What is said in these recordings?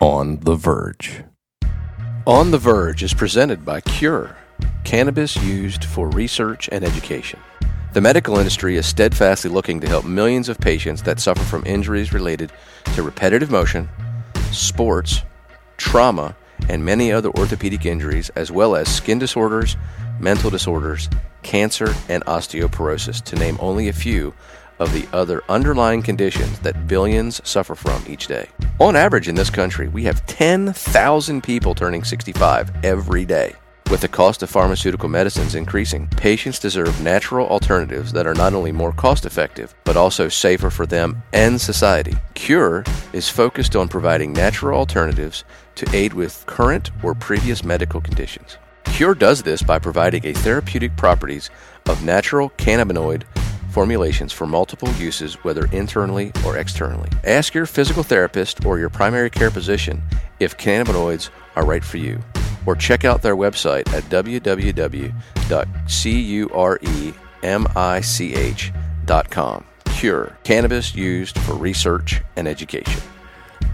On the Verge. On the Verge is presented by Cure, cannabis used for research and education. The medical industry is steadfastly looking to help millions of patients that suffer from injuries related to repetitive motion, sports, trauma, and many other orthopedic injuries, as well as skin disorders, mental disorders, cancer, and osteoporosis, to name only a few of the other underlying conditions that billions suffer from each day. On average in this country, we have 10,000 people turning 65 every day. With the cost of pharmaceutical medicines increasing, patients deserve natural alternatives that are not only more cost effective, but also safer for them and society. Cure is focused on providing natural alternatives to aid with current or previous medical conditions. Cure does this by providing a therapeutic properties of natural cannabinoid formulations for multiple uses, whether internally or externally. Ask your physical therapist or your primary care physician if cannabinoids are right for you, or check out their website at www.curemich.com. Cure, cannabis used for research and education.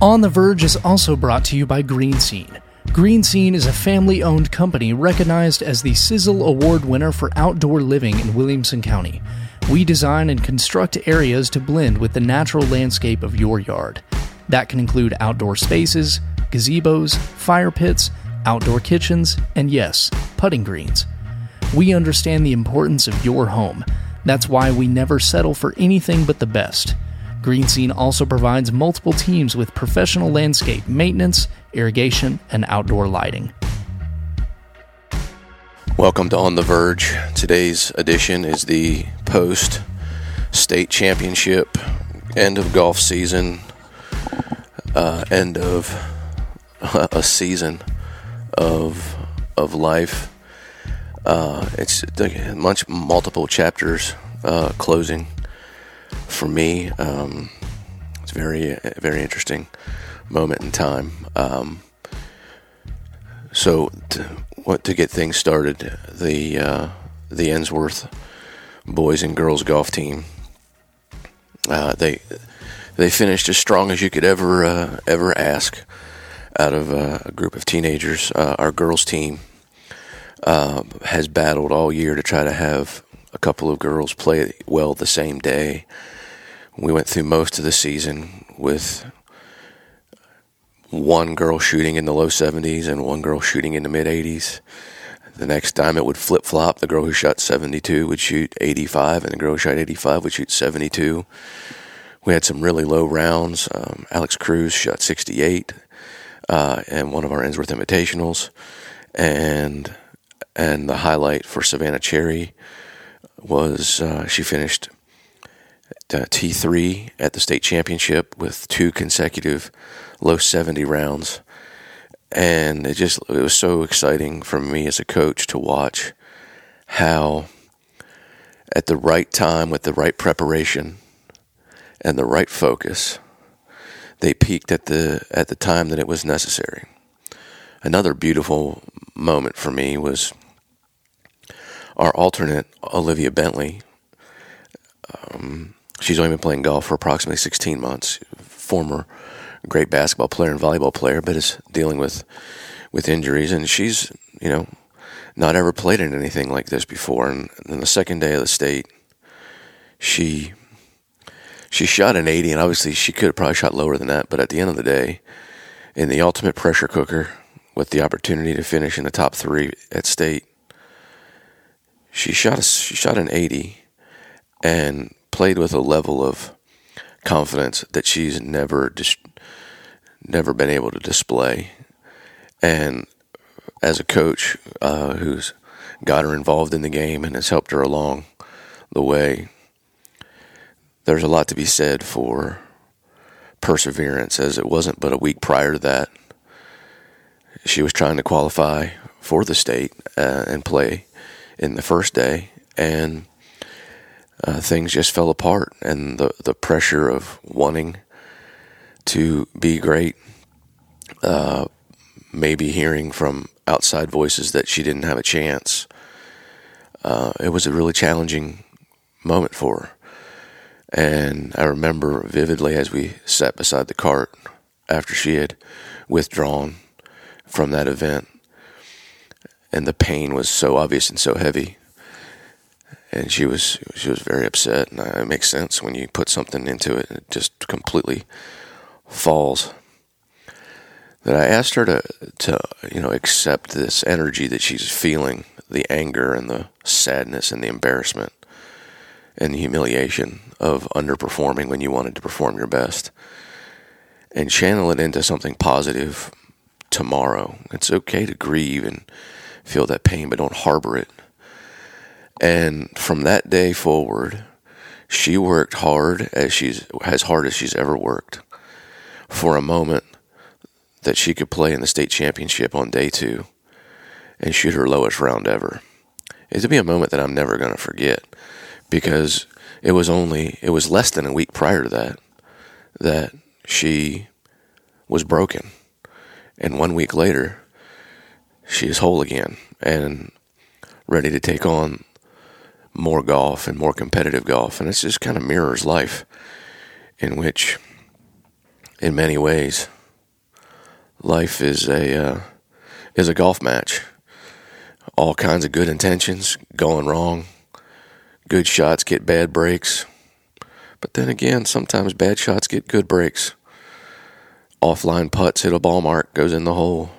On the Verge is also brought to you by Green Scene. Green Scene is a family owned company recognized as the Sizzle Award winner for outdoor living in Williamson County. We design and construct areas to blend with the natural landscape of your yard. That can include outdoor spaces, gazebos, fire pits, outdoor kitchens, and yes, putting greens. We understand the importance of your home. That's why we never settle for anything but the best. Green Scene also provides multiple teams with professional landscape maintenance, irrigation, and outdoor lighting. Welcome to On the Verge. Today's edition is the post state championship, end of golf season, uh, end of a season of of life. Uh, it's much multiple chapters uh, closing for me. Um, it's very very interesting moment in time. Um, so, what to get things started, the uh, the Ensworth boys and girls golf team uh, they they finished as strong as you could ever uh, ever ask out of uh, a group of teenagers. Uh, our girls team uh, has battled all year to try to have a couple of girls play well the same day. We went through most of the season with one girl shooting in the low 70s and one girl shooting in the mid 80s. The next time it would flip flop. The girl who shot 72 would shoot 85, and the girl who shot 85 would shoot 72. We had some really low rounds. Um, Alex Cruz shot 68, uh, and one of our Ensworth Invitationals, and and the highlight for Savannah Cherry was uh, she finished T3 at the state championship with two consecutive low 70 rounds. And it just it was so exciting for me as a coach to watch how at the right time with the right preparation and the right focus they peaked at the at the time that it was necessary. Another beautiful moment for me was our alternate Olivia Bentley. Um, she's only been playing golf for approximately 16 months. Former great basketball player and volleyball player, but is dealing with with injuries, and she's you know not ever played in anything like this before. And then the second day of the state, she she shot an 80, and obviously she could have probably shot lower than that. But at the end of the day, in the ultimate pressure cooker, with the opportunity to finish in the top three at state, she shot a, she shot an 80, and played with a level of confidence that she's never dis- never been able to display. And as a coach uh, who's got her involved in the game and has helped her along the way, there's a lot to be said for perseverance, as it wasn't but a week prior to that she was trying to qualify for the state uh, and play in the first day, and uh, things just fell apart. And the the pressure of wanting to be great, uh, maybe hearing from outside voices that she didn't have a chance. Uh, it was a really challenging moment for her. And I remember vividly as we sat beside the cart after she had withdrawn from that event, and the pain was so obvious and so heavy. And she was she was very upset, and it makes sense when you put something into it, it just completely falls. That I asked her to to you know accept this energy that she's feeling, the anger and the sadness and the embarrassment and the humiliation of underperforming when you wanted to perform your best and channel it into something positive tomorrow. It's okay to grieve and feel that pain, but don't harbor it. And from that day forward, she worked hard as she's as hard as she's ever worked for a moment that she could play in the state championship on day two and shoot her lowest round ever. It'll be a moment that I'm never going to forget because it was only it was less than a week prior to that that she was broken and one week later she is whole again and ready to take on more golf and more competitive golf and it just kind of mirrors life in which in many ways life is a uh, is a golf match all kinds of good intentions going wrong good shots get bad breaks. But then again, sometimes bad shots get good breaks. Offline putts hit a ball mark, goes in the hole.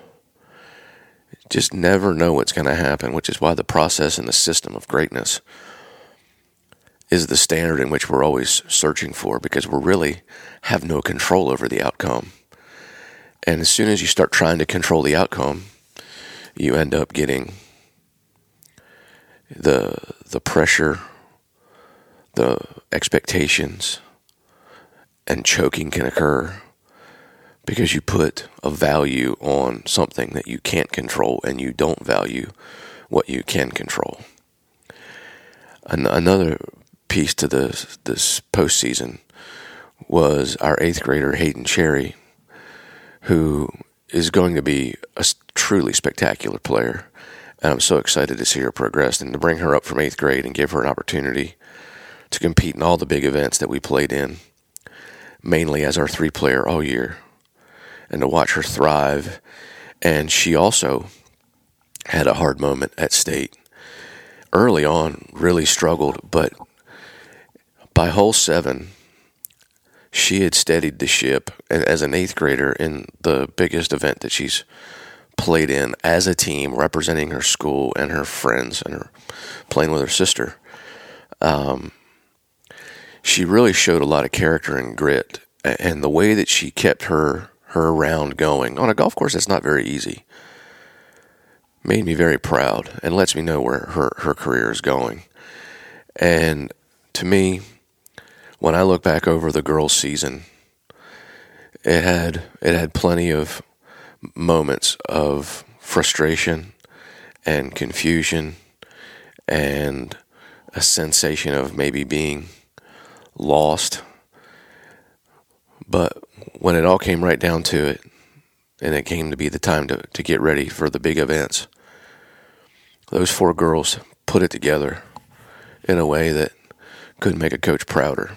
Just never know what's going to happen, which is why the process and the system of greatness is the standard in which we're always searching for because we really have no control over the outcome. And as soon as you start trying to control the outcome, you end up getting the the pressure the expectations and choking can occur because you put a value on something that you can't control and you don't value what you can control. An- another piece to this this postseason was our eighth grader Hayden Cherry, who is going to be a truly spectacular player. And I'm so excited to see her progress and to bring her up from eighth grade and give her an opportunity to compete in all the big events that we played in, mainly as our three player all year, and to watch her thrive. And she also had a hard moment at state. Early on, really struggled, but by hole seven, she had steadied the ship as an eighth grader in the biggest event that she's played in as a team, representing her school and her friends and her playing with her sister. Um, she really showed a lot of character and grit, and the way that she kept her her round going on a golf course that's not very easy made me very proud and lets me know where her, her career is going. And to me, when I look back over the girls' season, it had it had plenty of moments of frustration and confusion and a sensation of maybe being lost. But when it all came right down to it, and it came to be the time to, to get ready for the big events, those four girls put it together in a way that could make a coach prouder.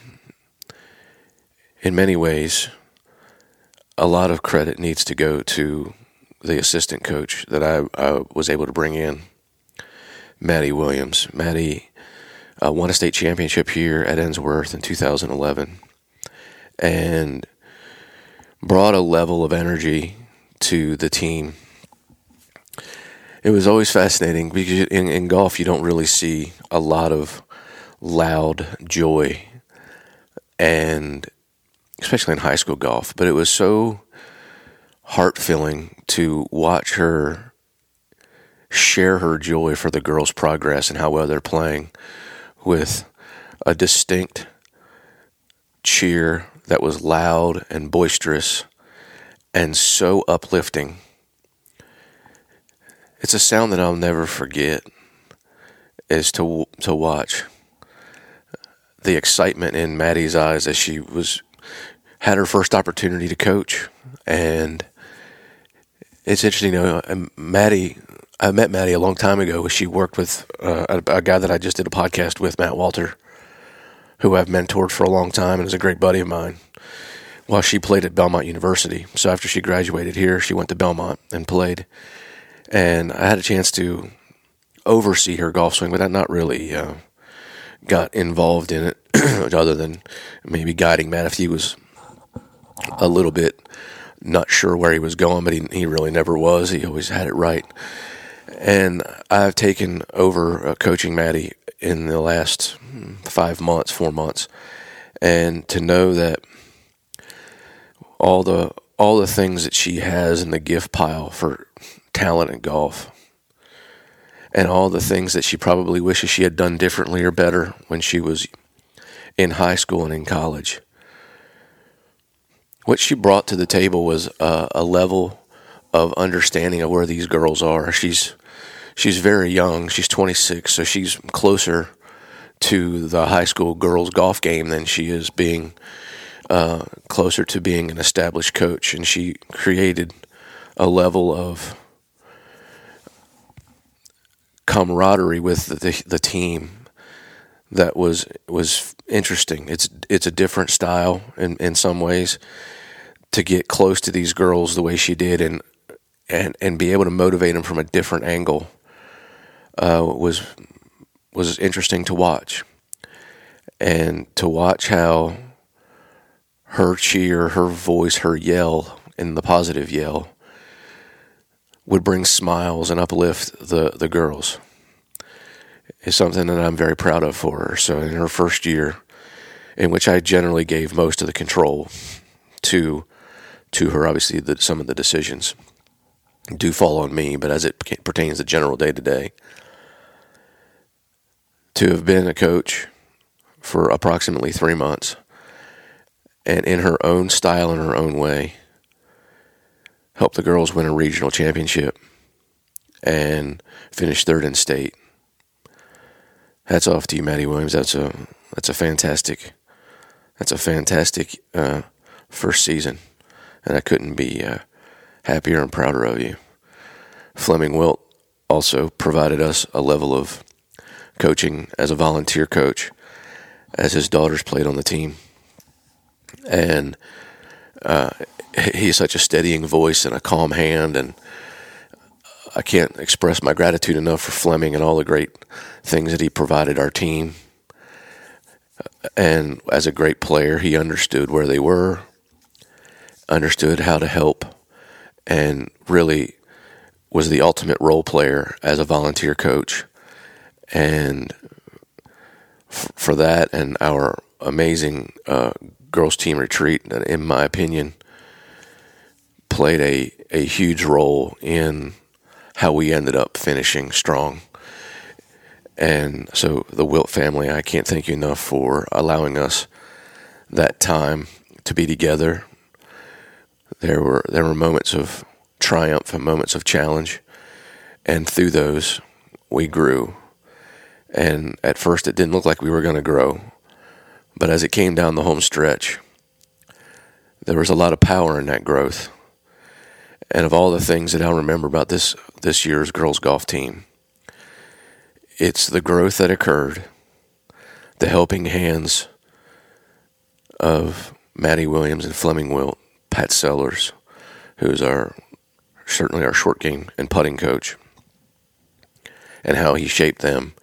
In many ways, a lot of credit needs to go to the assistant coach that I, I was able to bring in, Maddie Williams. Maddie uh, won a state championship here at Ensworth in 2011 and brought a level of energy to the team. It was always fascinating because in, in golf, you don't really see a lot of loud joy, and especially in high school golf, but it was so heart filling to watch her share her joy for the girls' progress and how well they're playing with a distinct cheer that was loud and boisterous and so uplifting. It's a sound that I'll never forget is to to watch the excitement in Maddie's eyes as she was had her first opportunity to coach, and it's interesting. You know, Maddie, I met Maddie a long time ago. She worked with uh, a, a, guy that I just did a podcast with, Matt Walter, who I've mentored for a long time and is a great buddy of mine. While she played at Belmont University, so after she graduated here, she went to Belmont and played. And I had a chance to oversee her golf swing, but I not really uh, got involved in it, other than maybe guiding Matt if he was a little bit not sure where he was going, but he, he really never was. He always had it right. And I've taken over uh, coaching Maddie in the last five months, four months, and to know that all the all the things that she has in the gift pile for talent and golf, and all the things that she probably wishes she had done differently or better when she was in high school and in college what she brought to the table was a, a level of understanding of where these girls are. She's she's very young. She's 26, so she's closer to the high school girls golf game than she is being uh, closer to being an established coach. And she created a level of camaraderie with the, the team that was was interesting. It's it's a different style in in some ways to get close to these girls the way she did and and and be able to motivate them from a different angle uh, was was interesting to watch and to watch how her cheer, her voice, her yell, and the positive yell would bring smiles and uplift the, the girls is something that I'm very proud of for her. So in her first year, in which I generally gave most of the control to to her. Obviously, the, some of the decisions do fall on me, but as it pertains to general day to day, to have been a coach for approximately three months and in her own style and her own way, help the girls win a regional championship and finish third in state. Hats off to you, Maddie Williams. That's a that's a fantastic that's a fantastic uh, first season and I couldn't be uh, happier and prouder of you. Fleming Wilt also provided us a level of coaching as a volunteer coach as his daughters played on the team. And uh, he's such a steadying voice and a calm hand. And I can't express my gratitude enough for Fleming and all the great things that he provided our team. And as a great player, he understood where they were, understood how to help and really was the ultimate role player as a volunteer coach. And f- for that and our amazing uh, girls' team retreat, in my opinion, played a, a huge role in how we ended up finishing strong. And so, the Wilt family, I can't thank you enough for allowing us that time to be together there were there were moments of triumph and moments of challenge, and through those we grew. And at first, it didn't look like we were going to grow, but as it came down the home stretch, there was a lot of power in that growth. And of all the things that I'll remember about this this year's girls golf team, it's the growth that occurred, the helping hands of Maddie Williams and Fleming Wilt, Pat Sellers, who's our certainly our short game and putting coach, and how he shaped them,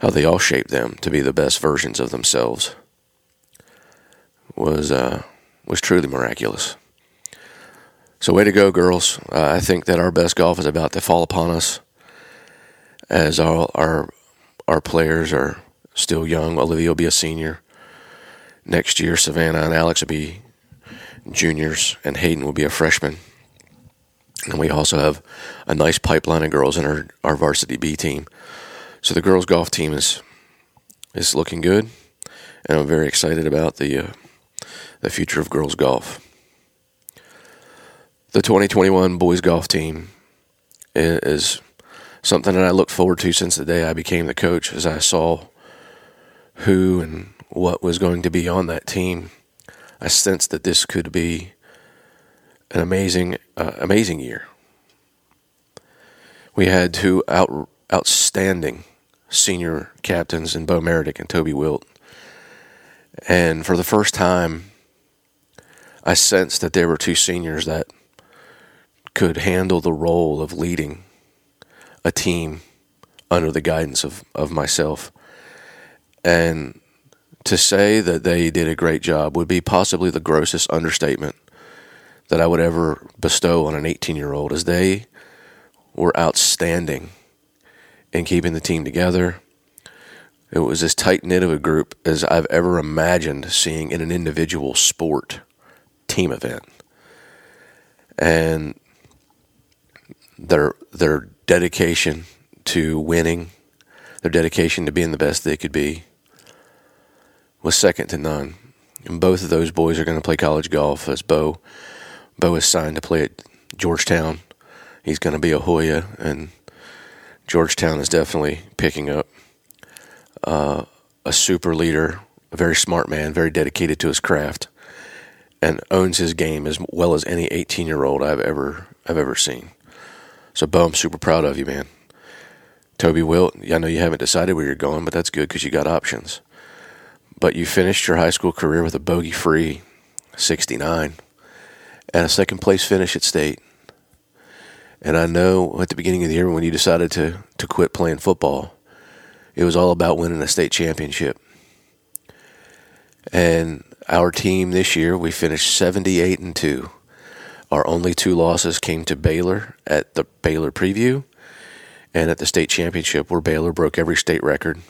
how they all shaped them to be the best versions of themselves, was uh, was truly miraculous. So, way to go, girls! Uh, I think that our best golf is about to fall upon us, as our our our players are still young. Olivia will be a senior next year. Savannah and Alex will be juniors, and Hayden will be a freshman. And we also have a nice pipeline of girls in our, our varsity B team. So the girls golf team is is looking good, and I'm very excited about the uh, the future of girls golf. The 2021 boys golf team is something that I looked forward to since the day I became the coach as I saw who and what was going to be on that team. I sensed that this could be an amazing, uh, amazing year. We had two out, outstanding senior captains in Bo Meredith and Toby Wilt. And for the first time, I sensed that there were two seniors that could handle the role of leading a team under the guidance of, of myself. And to say that they did a great job would be possibly the grossest understatement that I would ever bestow on an 18 year old, as they were outstanding in keeping the team together. It was as tight knit of a group as I've ever imagined seeing in an individual sport team event. And their their dedication to winning, their dedication to being the best they could be, was second to none. And both of those boys are going to play college golf as Bo. Bo is signed to play at Georgetown. He's going to be a Hoya, and Georgetown is definitely picking up uh, a super leader, a very smart man, very dedicated to his craft, and owns his game as well as any 18 year old I've ever I've ever seen. So, Bo, I'm super proud of you, man. Toby Wilt, I know you haven't decided where you're going, but that's good because you got options. But you finished your high school career with a bogey free 69 and a second place finish at state. And I know at the beginning of the year when you decided to, to quit playing football, it was all about winning a state championship. And our team this year, we finished 78 and 2. Our only two losses came to Baylor at the Baylor preview and at the state championship, where Baylor broke every state record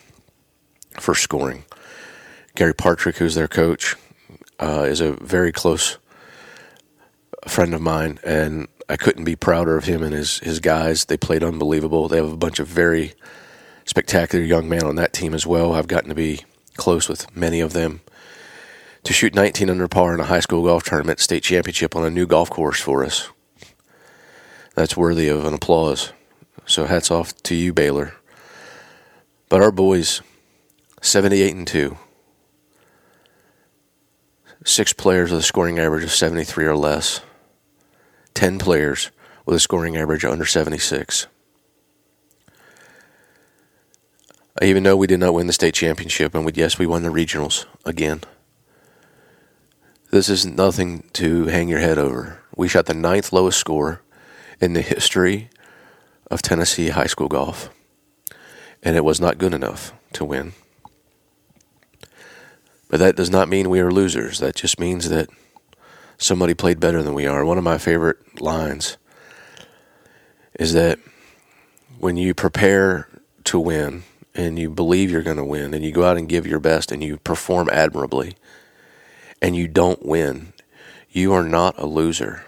for scoring. Gary Partrick, who's their coach, uh, is a very close friend of mine, and I couldn't be prouder of him and his his guys. They played unbelievable. They have a bunch of very spectacular young men on that team as well. I've gotten to be close with many of them. To shoot 19 under par in a high school golf tournament state championship on a new golf course for us, that's worthy of an applause. So hats off to you, Baylor. But our boys, 78 and 2 six players with a scoring average of 73 or less, 10 players with a scoring average under 76. I even know we did not win the state championship, and we, yes, we won the regionals again. This is nothing to hang your head over. We shot the ninth lowest score in the history of Tennessee high school golf, and it was not good enough to win. But that does not mean we are losers. That just means that somebody played better than we are. One of my favorite lines is that when you prepare to win and you believe you're going to win and you go out and give your best and you perform admirably and you don't win, you are not a loser.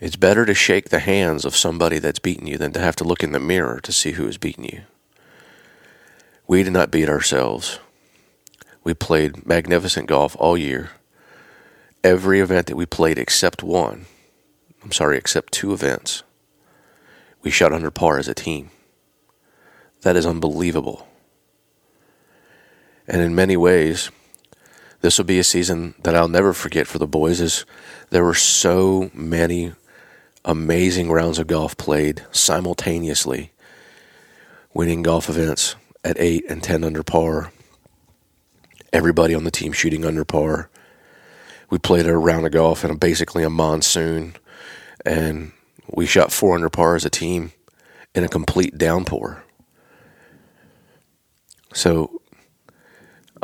It's better to shake the hands of somebody that's beaten you than to have to look in the mirror to see who has beaten you. We did not beat ourselves. We played magnificent golf all year. Every event that we played except one, I'm sorry, except two events, we shot under par as a team. That is unbelievable. And in many ways, this will be a season that I'll never forget for the boys as there were so many amazing rounds of golf played simultaneously, winning golf events at 8 and 10 under par, everybody on the team shooting under par. We played a round of golf in basically a monsoon, and we shot four under par as a team in a complete downpour. So,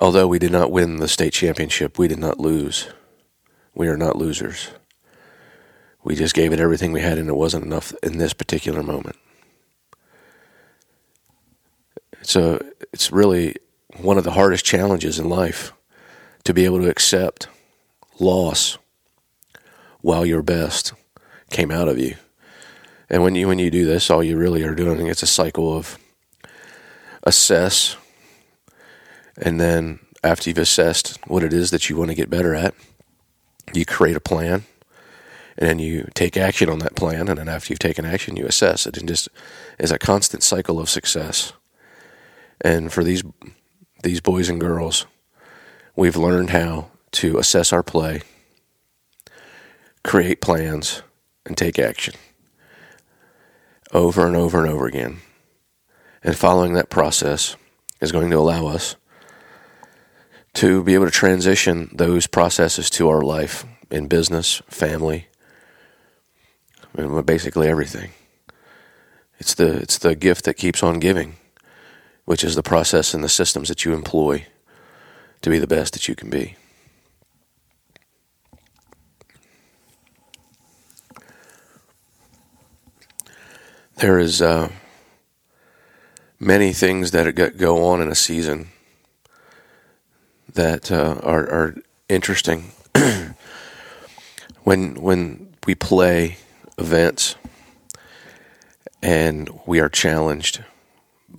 although we did not win the state championship, we did not lose. We are not losers. We just gave it everything we had, and it wasn't enough in this particular moment. So, it's really one of the hardest challenges in life to be able to accept loss while your best came out of you. And when you when you do this, all you really are doing is a cycle of assess, and then after you've assessed what it is that you want to get better at, you create a plan, and then you take action on that plan, and then after you've taken action, you assess it, and just is a constant cycle of success. And for these these boys and girls, we've learned how to assess our play, create plans, and take action over and over and over again. And following that process is going to allow us to be able to transition those processes to our life in business, family, basically everything. It's the it's the gift that keeps on giving, which is the process and the systems that you employ to be the best that you can be. There is uh, many things that go on in a season that uh, are, are interesting. when when we play events and we are challenged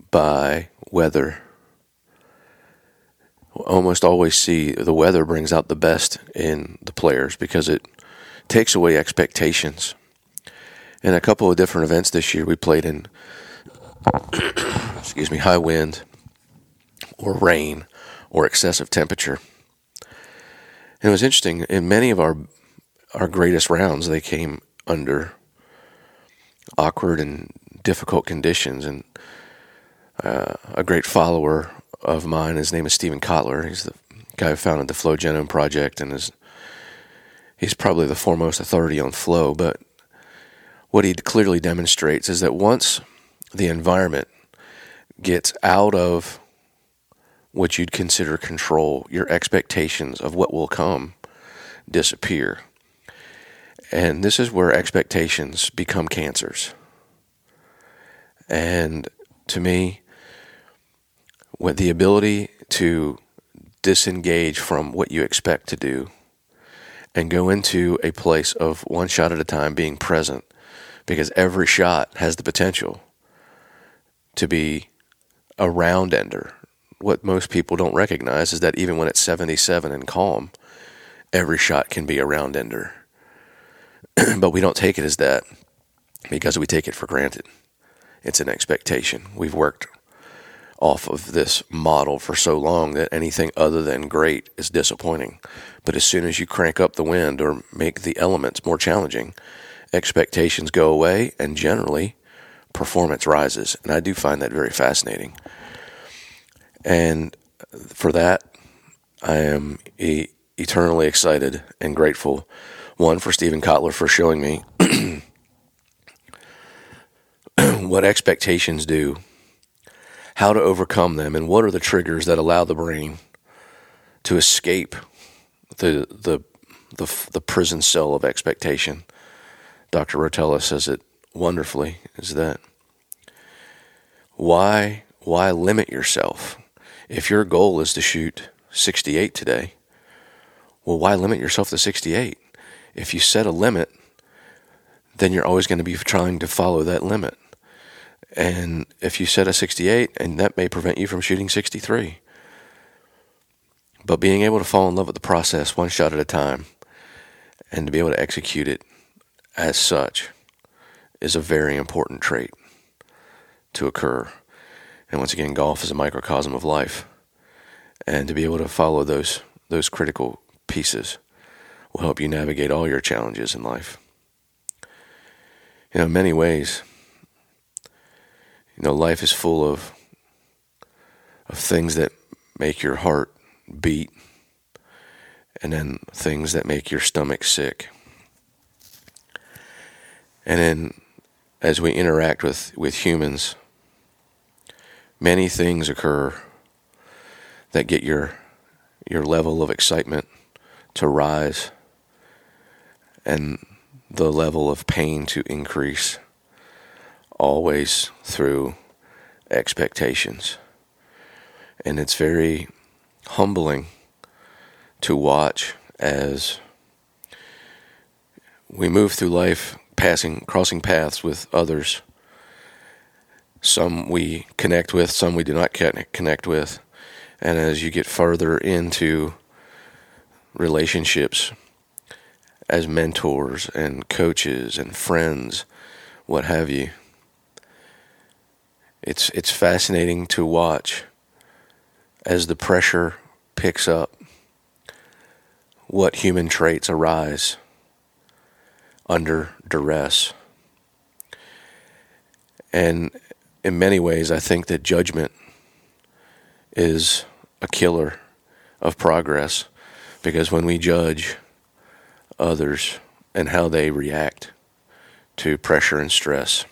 by weather, we almost always see the weather brings out the best in the players because it takes away expectations. In a couple of different events this year, we played in, excuse me, high wind or rain or excessive temperature. And it was interesting. In many of our our greatest rounds, they came under awkward and difficult conditions. And uh, a great follower of mine, his name is Steven Kotler. He's the guy who founded the Flow Genome Project, and is he's probably the foremost authority on flow. But what he clearly demonstrates is that once the environment gets out of what you'd consider control, your expectations of what will come disappear. And this is where expectations become cancers. And to me, with the ability to disengage from what you expect to do and go into a place of one shot at a time being present because every shot has the potential to be a round ender what most people don't recognize is that even when it's 77 and calm, every shot can be a round ender. but we don't take it as that because we take it for granted. It's an expectation. We've worked off of this model for so long that anything other than great is disappointing. But as soon as you crank up the wind or make the elements more challenging, expectations go away and generally performance rises. And I do find that very fascinating. And for that, I am e- eternally excited and grateful. One, for Steven Kotler for showing me what expectations do, how to overcome them, and what are the triggers that allow the brain to escape the, the, the, the prison cell of expectation. Dr. Rotella says it wonderfully is that why why limit yourself if your goal is to shoot 68 today, well, why limit yourself to 68? If you set a limit, then you're always going to be trying to follow that limit. And if you set a 68, and that may prevent you from shooting 63. But being able to fall in love with the process one shot at a time and to be able to execute it as such is a very important trait to occur. And once again, golf is a microcosm of life. And to be able to follow those those critical pieces will help you navigate all your challenges in life. You know, in many ways, you know, life is full of of things that make your heart beat and then things that make your stomach sick. And then as we interact with, with humans, many things occur that get your your level of excitement to rise and the level of pain to increase always through expectations. And it's very humbling to watch as we move through life passing crossing paths with others some we connect with, some we do not connect with. And as you get further into relationships, as mentors and coaches and friends, what have you. It's it's fascinating to watch as the pressure picks up what human traits arise under duress. And in many ways, I think that judgment is a killer of progress because when we judge others and how they react to pressure and stress,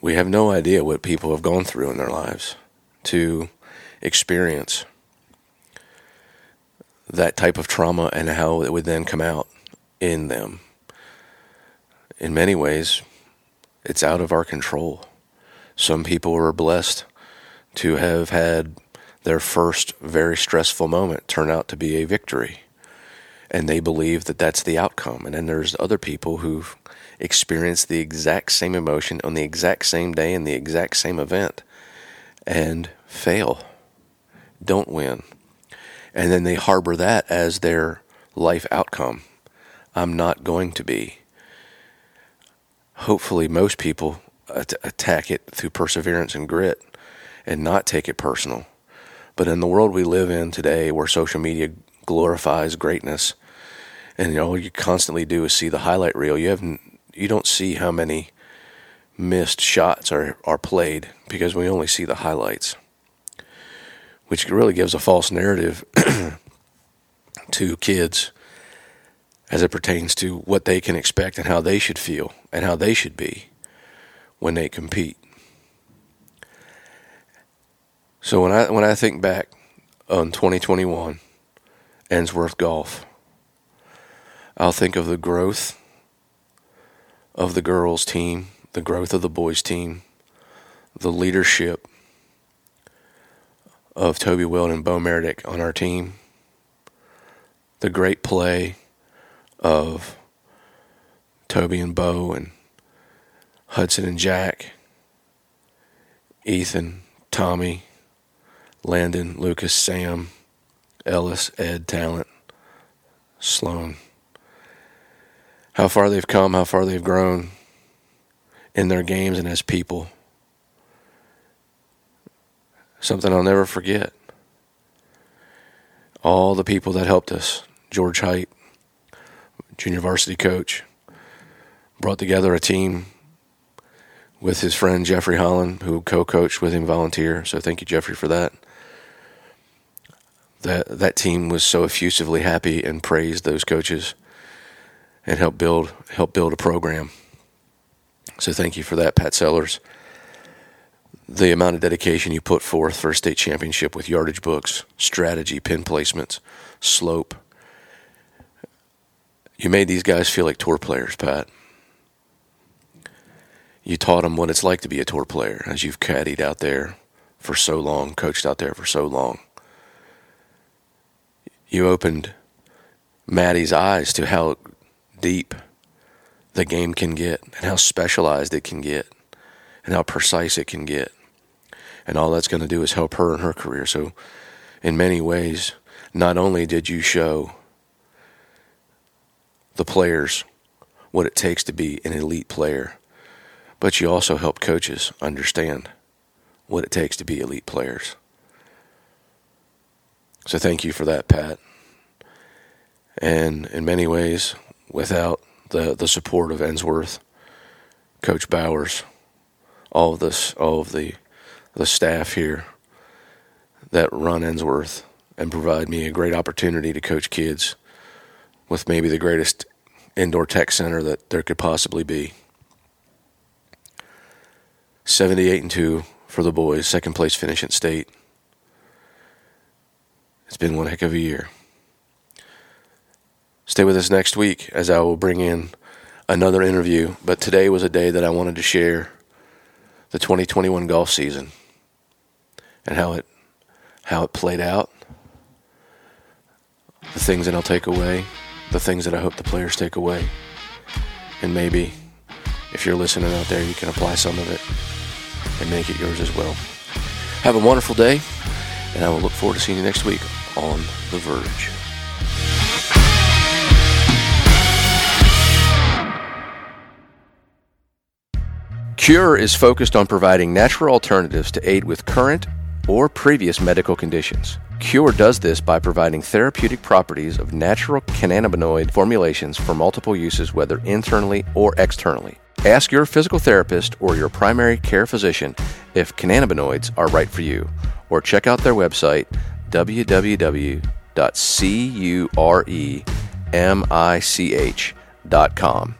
we have no idea what people have gone through in their lives to experience that type of trauma and how it would then come out in them. In many ways, it's out of our control. Some people are blessed to have had their first very stressful moment turn out to be a victory. And they believe that that's the outcome. And then there's other people who've experienced the exact same emotion on the exact same day in the exact same event and fail, don't win. And then they harbor that as their life outcome. I'm not going to be. Hopefully, most people attack it through perseverance and grit and not take it personal. But in the world we live in today, where social media glorifies greatness, and all you constantly do is see the highlight reel, you have you don't see how many missed shots are are played because we only see the highlights, which really gives a false narrative to kids as it pertains to what they can expect and how they should feel and how they should be when they compete. So when I when I think back on 2021, Ensworth Golf, I'll think of the growth of the girls team, the growth of the boys team, the leadership of Toby Wilt and Bo Meredith on our team, the great play of Toby and Bo and Hudson and Jack, Ethan, Tommy, Landon, Lucas, Sam, Ellis, Ed, Talent, Sloan. How far they've come, how far they've grown in their games and as people. Something I'll never forget. All the people that helped us George Height, junior varsity coach, brought together a team with his friend Jeffrey Holland, who co-coached with him, volunteer. So thank you, Jeffrey, for that. That that team was so effusively happy and praised those coaches, and helped build help build a program. So thank you for that, Pat Sellers. The amount of dedication you put forth for a state championship with yardage books, strategy, pin placements, slope. You made these guys feel like tour players, Pat you taught them what it's like to be a tour player as you've caddied out there for so long, coached out there for so long. You opened Maddie's eyes to how deep the game can get and how specialized it can get and how precise it can get. And all that's going to do is help her in her career. So, in many ways, not only did you show the players what it takes to be an elite player, but you also help coaches understand what it takes to be elite players. So thank you for that, Pat. And in many ways, without the, the support of Ensworth, Coach Bowers, all of this, all of the the staff here that run Ensworth and provide me a great opportunity to coach kids with maybe the greatest indoor tech center that there could possibly be. 78 and 2 for the boys, second place finish at state. It's been one heck of a year. Stay with us next week as I will bring in another interview. But today was a day that I wanted to share the 2021 golf season and how it how it played out, the things that I'll take away, the things that I hope the players take away. And maybe if you're listening out there, you can apply some of it and make it yours as well. Have a wonderful day, and I will look forward to seeing you next week on The Verge. Cure is focused on providing natural alternatives to aid with current or previous medical conditions. Cure does this by providing therapeutic properties of natural cannabinoid formulations for multiple uses, whether internally or externally. Ask your physical therapist or your primary care physician if cannabinoids are right for you, or check out their website www.curemich.com.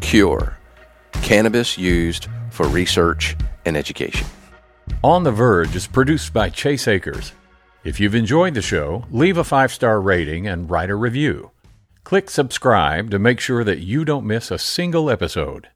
Cure Cannabis used for research and education. On the Verge is produced by Chase Akers. If you've enjoyed the show, leave a five star rating and write a review. Click subscribe to make sure that you don't miss a single episode.